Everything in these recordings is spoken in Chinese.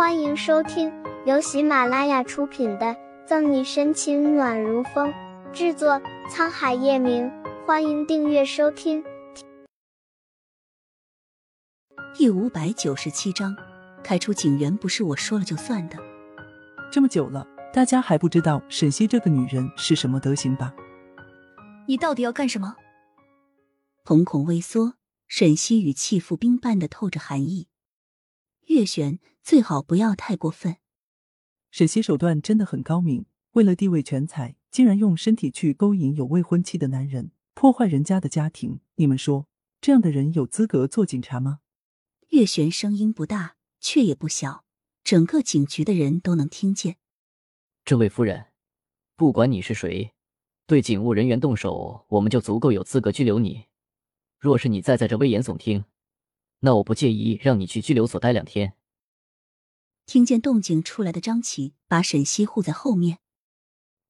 欢迎收听由喜马拉雅出品的《赠你深情暖如风》，制作沧海夜明。欢迎订阅收听。第五百九十七章，开除警员不是我说了就算的。这么久了，大家还不知道沈西这个女人是什么德行吧？你到底要干什么？瞳孔微缩，沈西语气浮冰般的透着寒意。月璇最好不要太过分。沈西手段真的很高明，为了地位权财，竟然用身体去勾引有未婚妻的男人，破坏人家的家庭。你们说，这样的人有资格做警察吗？月璇声音不大，却也不小，整个警局的人都能听见。这位夫人，不管你是谁，对警务人员动手，我们就足够有资格拘留你。若是你再在这危言耸听，那我不介意让你去拘留所待两天。听见动静出来的张琪把沈西护在后面。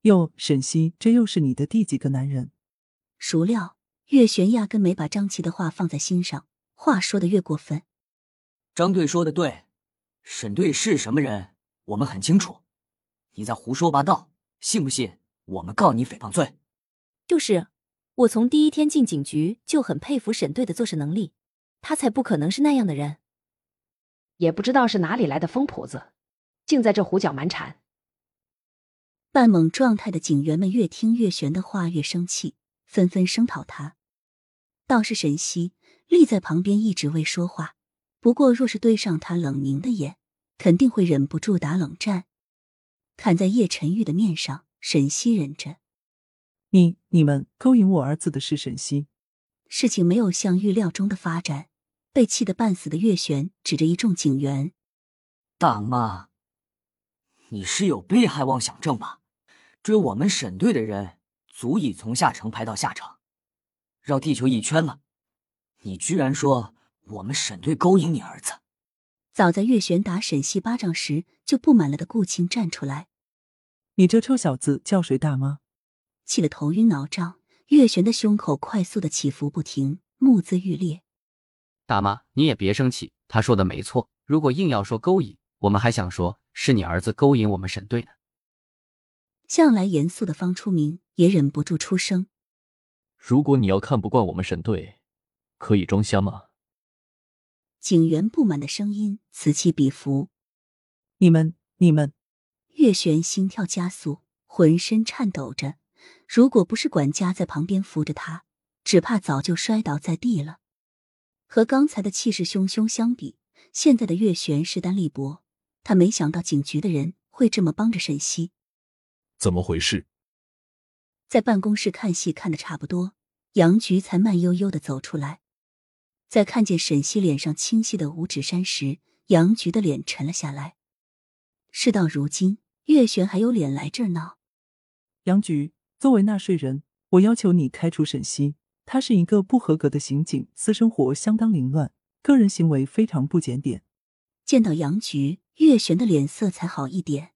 哟，沈西，这又是你的第几个男人？孰料岳璇压根没把张琪的话放在心上，话说的越过分。张队说的对，沈队是什么人，我们很清楚。你在胡说八道，信不信我们告你诽谤罪？就是，我从第一天进警局就很佩服沈队的做事能力。他才不可能是那样的人，也不知道是哪里来的疯婆子，竟在这胡搅蛮缠。半懵状态的警员们越听岳璇的话越生气，纷纷声讨他。倒是沈西立在旁边一直未说话，不过若是对上他冷凝的眼，肯定会忍不住打冷战。看在叶晨玉的面上，沈西忍着。你、你们勾引我儿子的是沈西。事情没有像预料中的发展，被气得半死的岳璇指着一众警员：“大妈，你是有被害妄想症吧？追我们沈队的人足以从下城排到下城，绕地球一圈了。你居然说我们沈队勾引你儿子？”早在月璇打沈西巴掌时就不满了的顾青站出来：“你这臭小子叫谁大妈？”气得头晕脑胀。月璇的胸口快速的起伏不停，目眦欲裂。大妈，你也别生气，他说的没错。如果硬要说勾引，我们还想说是你儿子勾引我们沈队呢。向来严肃的方初明也忍不住出声：“如果你要看不惯我们沈队，可以装瞎吗？”警员不满的声音此起彼伏：“你们，你们！”月璇心跳加速，浑身颤抖着。如果不是管家在旁边扶着他，只怕早就摔倒在地了。和刚才的气势汹汹相比，现在的月璇势单力薄。他没想到警局的人会这么帮着沈西，怎么回事？在办公室看戏看的差不多，杨局才慢悠悠的走出来。在看见沈西脸上清晰的五指山时，杨局的脸沉了下来。事到如今，月璇还有脸来这儿闹？杨局。作为纳税人，我要求你开除沈西。他是一个不合格的刑警，私生活相当凌乱，个人行为非常不检点。见到杨局，月璇的脸色才好一点。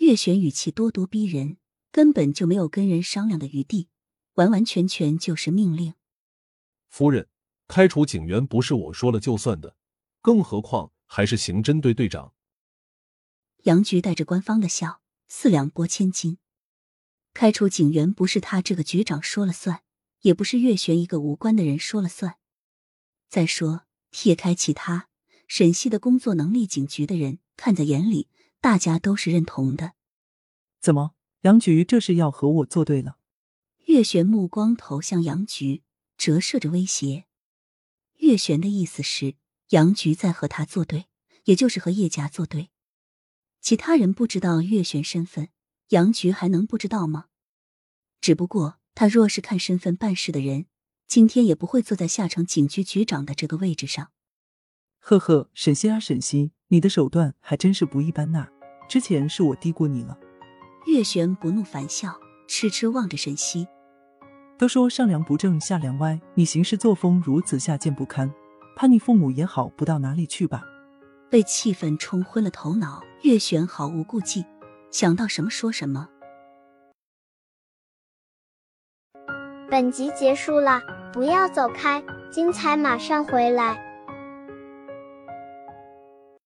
月璇语气咄咄逼人，根本就没有跟人商量的余地，完完全全就是命令。夫人，开除警员不是我说了就算的，更何况还是刑侦队队长。杨局带着官方的笑，四两拨千斤。开除警员不是他这个局长说了算，也不是月璇一个无关的人说了算。再说，撇开其他，沈西的工作能力，警局的人看在眼里，大家都是认同的。怎么，杨局这是要和我作对了？月璇目光投向杨局，折射着威胁。月璇的意思是，杨局在和他作对，也就是和叶家作对。其他人不知道月璇身份。杨局还能不知道吗？只不过他若是看身份办事的人，今天也不会坐在下城警局局长的这个位置上。呵呵，沈西啊，沈西，你的手段还真是不一般呐！之前是我低估你了。月璇不怒反笑，痴痴望着沈西。都说上梁不正下梁歪，你行事作风如此下贱不堪，怕你父母也好不到哪里去吧？被气愤冲昏了头脑，月璇毫无顾忌。想到什么说什么。本集结束了，不要走开，精彩马上回来。